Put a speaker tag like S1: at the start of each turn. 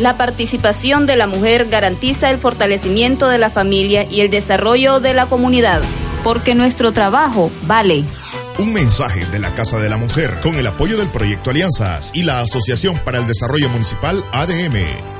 S1: La participación de la mujer garantiza el fortalecimiento de la familia y el desarrollo de la comunidad, porque nuestro trabajo vale.
S2: Un mensaje de la Casa de la Mujer con el apoyo del Proyecto Alianzas y la Asociación para el Desarrollo Municipal ADM.